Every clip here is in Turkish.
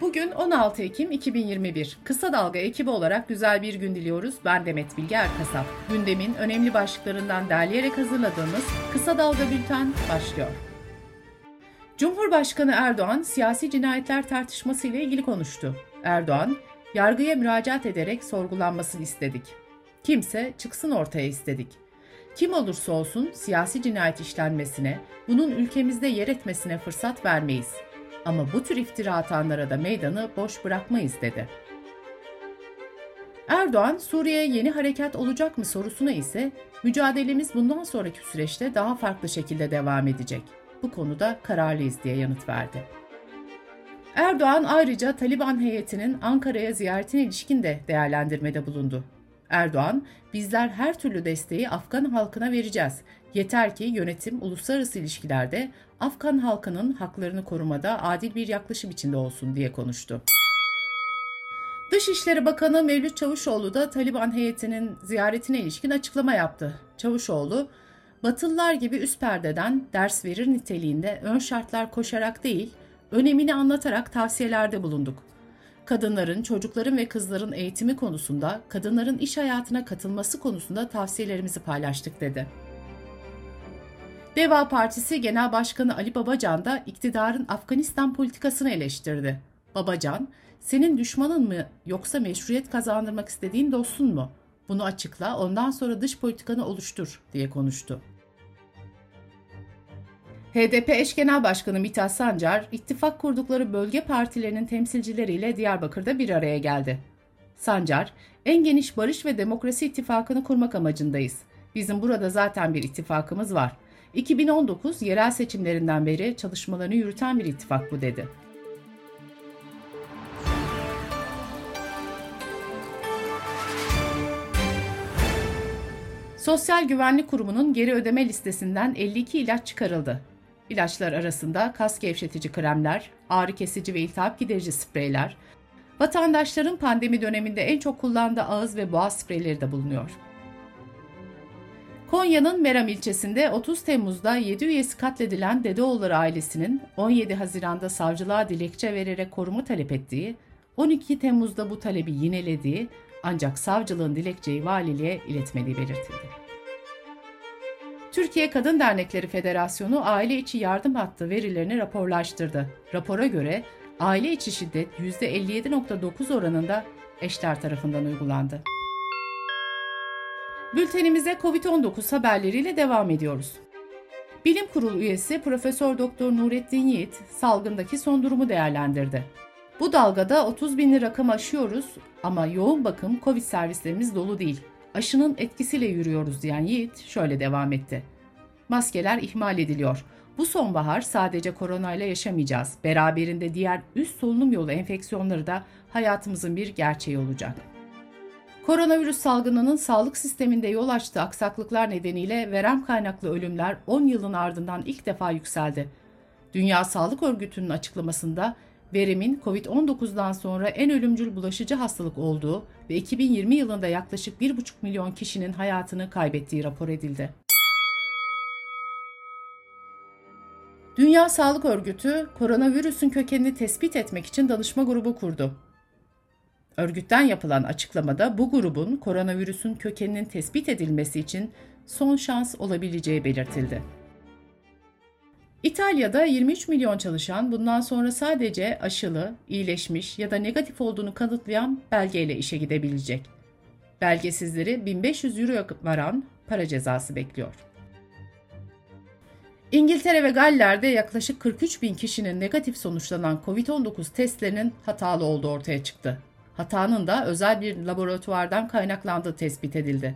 Bugün 16 Ekim 2021. Kısa Dalga ekibi olarak güzel bir gün diliyoruz. Ben Demet Bilge Erkasap. Gündemin önemli başlıklarından derleyerek hazırladığımız Kısa Dalga Bülten başlıyor. Cumhurbaşkanı Erdoğan siyasi cinayetler tartışması ile ilgili konuştu. Erdoğan, yargıya müracaat ederek sorgulanmasını istedik. Kimse çıksın ortaya istedik. Kim olursa olsun siyasi cinayet işlenmesine, bunun ülkemizde yer etmesine fırsat vermeyiz. Ama bu tür iftira atanlara da meydanı boş bırakmayız dedi. Erdoğan, Suriye'ye yeni harekat olacak mı sorusuna ise mücadelemiz bundan sonraki süreçte daha farklı şekilde devam edecek. Bu konuda kararlıyız diye yanıt verdi. Erdoğan ayrıca Taliban heyetinin Ankara'ya ziyaretine ilişkin de değerlendirmede bulundu. Erdoğan, bizler her türlü desteği Afgan halkına vereceğiz. Yeter ki yönetim uluslararası ilişkilerde Afgan halkının haklarını korumada adil bir yaklaşım içinde olsun diye konuştu. Dışişleri Bakanı Mevlüt Çavuşoğlu da Taliban heyetinin ziyaretine ilişkin açıklama yaptı. Çavuşoğlu, Batılılar gibi üst perdeden ders verir niteliğinde ön şartlar koşarak değil, önemini anlatarak tavsiyelerde bulunduk kadınların, çocukların ve kızların eğitimi konusunda, kadınların iş hayatına katılması konusunda tavsiyelerimizi paylaştık dedi. Deva Partisi Genel Başkanı Ali Babacan da iktidarın Afganistan politikasını eleştirdi. Babacan, senin düşmanın mı yoksa meşruiyet kazandırmak istediğin dostun mu? Bunu açıkla, ondan sonra dış politikanı oluştur diye konuştu. HDP eş genel başkanı Mithat Sancar, ittifak kurdukları bölge partilerinin temsilcileriyle Diyarbakır'da bir araya geldi. Sancar, en geniş barış ve demokrasi ittifakını kurmak amacındayız. Bizim burada zaten bir ittifakımız var. 2019 yerel seçimlerinden beri çalışmalarını yürüten bir ittifak bu dedi. Sosyal Güvenlik Kurumu'nun geri ödeme listesinden 52 ilaç çıkarıldı. İlaçlar arasında kas gevşetici kremler, ağrı kesici ve iltihap giderici spreyler, vatandaşların pandemi döneminde en çok kullandığı ağız ve boğaz spreyleri de bulunuyor. Konya'nın Meram ilçesinde 30 Temmuz'da 7 üyesi katledilen Dedeoğulları ailesinin 17 Haziran'da savcılığa dilekçe vererek korumu talep ettiği, 12 Temmuz'da bu talebi yinelediği ancak savcılığın dilekçeyi valiliğe iletmediği belirtildi. Türkiye Kadın Dernekleri Federasyonu aile içi yardım hattı verilerini raporlaştırdı. Rapora göre aile içi şiddet %57.9 oranında eşler tarafından uygulandı. Bültenimize COVID-19 haberleriyle devam ediyoruz. Bilim Kurulu üyesi Profesör Doktor Nurettin Yiğit salgındaki son durumu değerlendirdi. Bu dalgada 30 binli rakam aşıyoruz ama yoğun bakım COVID servislerimiz dolu değil aşının etkisiyle yürüyoruz diyen Yiğit şöyle devam etti. Maskeler ihmal ediliyor. Bu sonbahar sadece koronayla yaşamayacağız. Beraberinde diğer üst solunum yolu enfeksiyonları da hayatımızın bir gerçeği olacak. Koronavirüs salgınının sağlık sisteminde yol açtığı aksaklıklar nedeniyle verem kaynaklı ölümler 10 yılın ardından ilk defa yükseldi. Dünya Sağlık Örgütü'nün açıklamasında veremin COVID-19'dan sonra en ölümcül bulaşıcı hastalık olduğu ve 2020 yılında yaklaşık 1,5 milyon kişinin hayatını kaybettiği rapor edildi. Dünya Sağlık Örgütü koronavirüsün kökenini tespit etmek için danışma grubu kurdu. Örgütten yapılan açıklamada bu grubun koronavirüsün kökeninin tespit edilmesi için son şans olabileceği belirtildi. İtalya'da 23 milyon çalışan bundan sonra sadece aşılı, iyileşmiş ya da negatif olduğunu kanıtlayan belgeyle işe gidebilecek. Belgesizleri 1500 euro varan para cezası bekliyor. İngiltere ve Galler'de yaklaşık 43 bin kişinin negatif sonuçlanan COVID-19 testlerinin hatalı olduğu ortaya çıktı. Hatanın da özel bir laboratuvardan kaynaklandığı tespit edildi.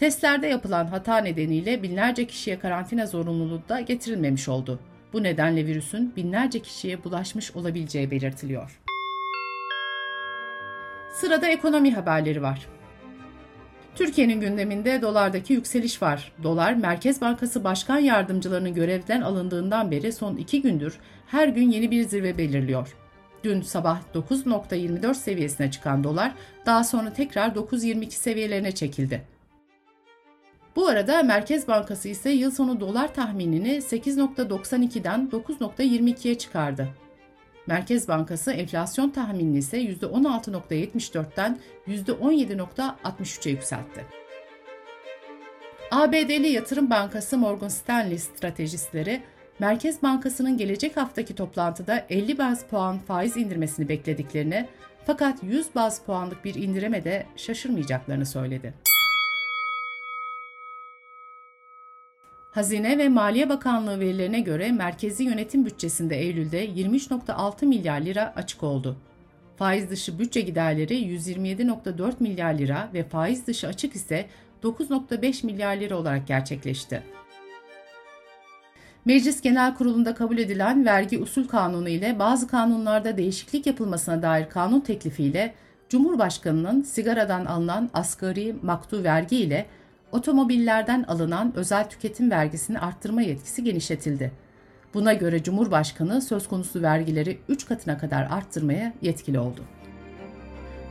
Testlerde yapılan hata nedeniyle binlerce kişiye karantina zorunluluğu da getirilmemiş oldu. Bu nedenle virüsün binlerce kişiye bulaşmış olabileceği belirtiliyor. Sırada ekonomi haberleri var. Türkiye'nin gündeminde dolardaki yükseliş var. Dolar, Merkez Bankası Başkan Yardımcılarının görevden alındığından beri son iki gündür her gün yeni bir zirve belirliyor. Dün sabah 9.24 seviyesine çıkan dolar daha sonra tekrar 9.22 seviyelerine çekildi. Bu arada Merkez Bankası ise yıl sonu dolar tahminini 8.92'den 9.22'ye çıkardı. Merkez Bankası enflasyon tahminini ise %16.74'ten %17.63'e yükseltti. ABD'li yatırım bankası Morgan Stanley stratejistleri Merkez Bankası'nın gelecek haftaki toplantıda 50 baz puan faiz indirmesini beklediklerini fakat 100 baz puanlık bir indirime de şaşırmayacaklarını söyledi. Hazine ve Maliye Bakanlığı verilerine göre merkezi yönetim bütçesinde Eylül'de 23.6 milyar lira açık oldu. Faiz dışı bütçe giderleri 127.4 milyar lira ve faiz dışı açık ise 9.5 milyar lira olarak gerçekleşti. Meclis Genel Kurulu'nda kabul edilen vergi usul kanunu ile bazı kanunlarda değişiklik yapılmasına dair kanun teklifiyle Cumhurbaşkanı'nın sigaradan alınan asgari maktu vergi ile otomobillerden alınan özel tüketim vergisini arttırma yetkisi genişletildi. Buna göre Cumhurbaşkanı söz konusu vergileri 3 katına kadar arttırmaya yetkili oldu.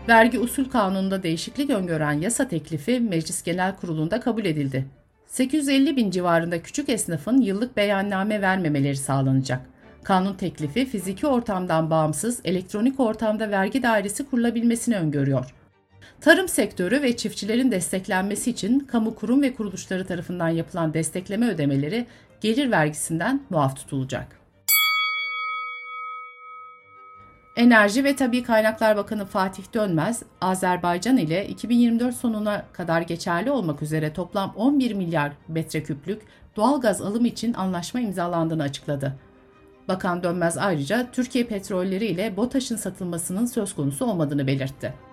Vergi usul kanununda değişiklik öngören yasa teklifi Meclis Genel Kurulu'nda kabul edildi. 850 bin civarında küçük esnafın yıllık beyanname vermemeleri sağlanacak. Kanun teklifi fiziki ortamdan bağımsız elektronik ortamda vergi dairesi kurulabilmesini öngörüyor. Tarım sektörü ve çiftçilerin desteklenmesi için kamu kurum ve kuruluşları tarafından yapılan destekleme ödemeleri gelir vergisinden muaf tutulacak. Enerji ve Tabi Kaynaklar Bakanı Fatih Dönmez, Azerbaycan ile 2024 sonuna kadar geçerli olmak üzere toplam 11 milyar metreküplük doğal gaz alımı için anlaşma imzalandığını açıkladı. Bakan Dönmez ayrıca Türkiye petrolleri ile BOTAŞ'ın satılmasının söz konusu olmadığını belirtti.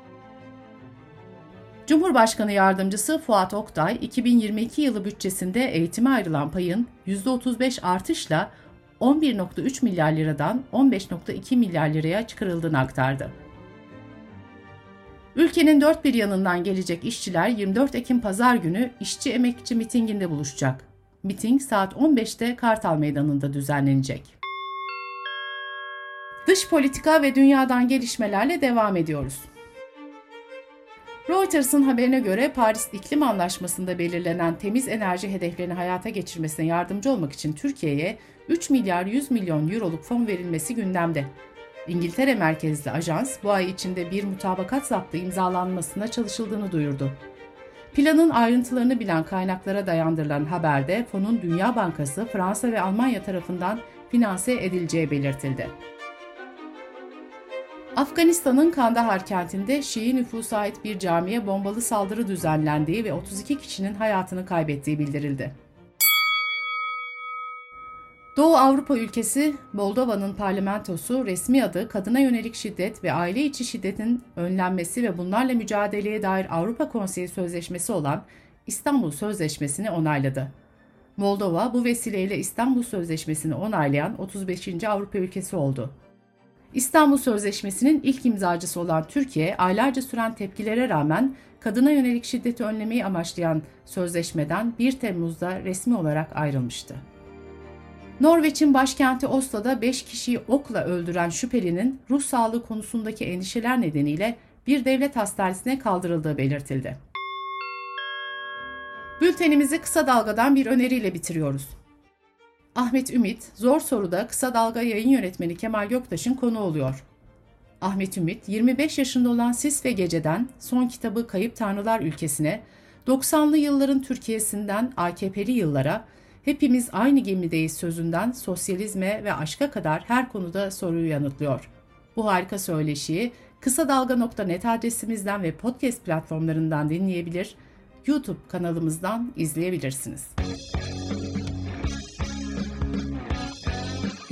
Cumhurbaşkanı Yardımcısı Fuat Oktay, 2022 yılı bütçesinde eğitime ayrılan payın %35 artışla 11.3 milyar liradan 15.2 milyar liraya çıkarıldığını aktardı. Ülkenin dört bir yanından gelecek işçiler 24 Ekim Pazar günü işçi emekçi mitinginde buluşacak. Miting saat 15'te Kartal Meydanı'nda düzenlenecek. Dış politika ve dünyadan gelişmelerle devam ediyoruz. Reuters'ın haberine göre Paris İklim Anlaşması'nda belirlenen temiz enerji hedeflerini hayata geçirmesine yardımcı olmak için Türkiye'ye 3 milyar 100 milyon euroluk fon verilmesi gündemde. İngiltere merkezli ajans bu ay içinde bir mutabakat zaptı imzalanmasına çalışıldığını duyurdu. Planın ayrıntılarını bilen kaynaklara dayandırılan haberde fonun Dünya Bankası, Fransa ve Almanya tarafından finanse edileceği belirtildi. Afganistan'ın Kandahar kentinde Şii nüfusa ait bir camiye bombalı saldırı düzenlendiği ve 32 kişinin hayatını kaybettiği bildirildi. Doğu Avrupa ülkesi Moldova'nın parlamentosu resmi adı Kadına Yönelik Şiddet ve Aile İçi Şiddetin Önlenmesi ve Bunlarla Mücadeleye dair Avrupa Konseyi Sözleşmesi olan İstanbul Sözleşmesi'ni onayladı. Moldova bu vesileyle İstanbul Sözleşmesi'ni onaylayan 35. Avrupa ülkesi oldu. İstanbul Sözleşmesi'nin ilk imzacısı olan Türkiye, aylarca süren tepkilere rağmen kadına yönelik şiddeti önlemeyi amaçlayan sözleşmeden 1 Temmuz'da resmi olarak ayrılmıştı. Norveç'in başkenti Oslo'da 5 kişiyi okla öldüren şüphelinin ruh sağlığı konusundaki endişeler nedeniyle bir devlet hastanesine kaldırıldığı belirtildi. Bültenimizi kısa dalgadan bir öneriyle bitiriyoruz. Ahmet Ümit, Zor Soru'da Kısa Dalga yayın yönetmeni Kemal Göktaş'ın konu oluyor. Ahmet Ümit, 25 yaşında olan Sis ve Gece'den son kitabı Kayıp Tanrılar Ülkesi'ne, 90'lı yılların Türkiye'sinden AKP'li yıllara, hepimiz aynı gemideyiz sözünden sosyalizme ve aşka kadar her konuda soruyu yanıtlıyor. Bu harika söyleşiyi kısa dalga.net adresimizden ve podcast platformlarından dinleyebilir, YouTube kanalımızdan izleyebilirsiniz.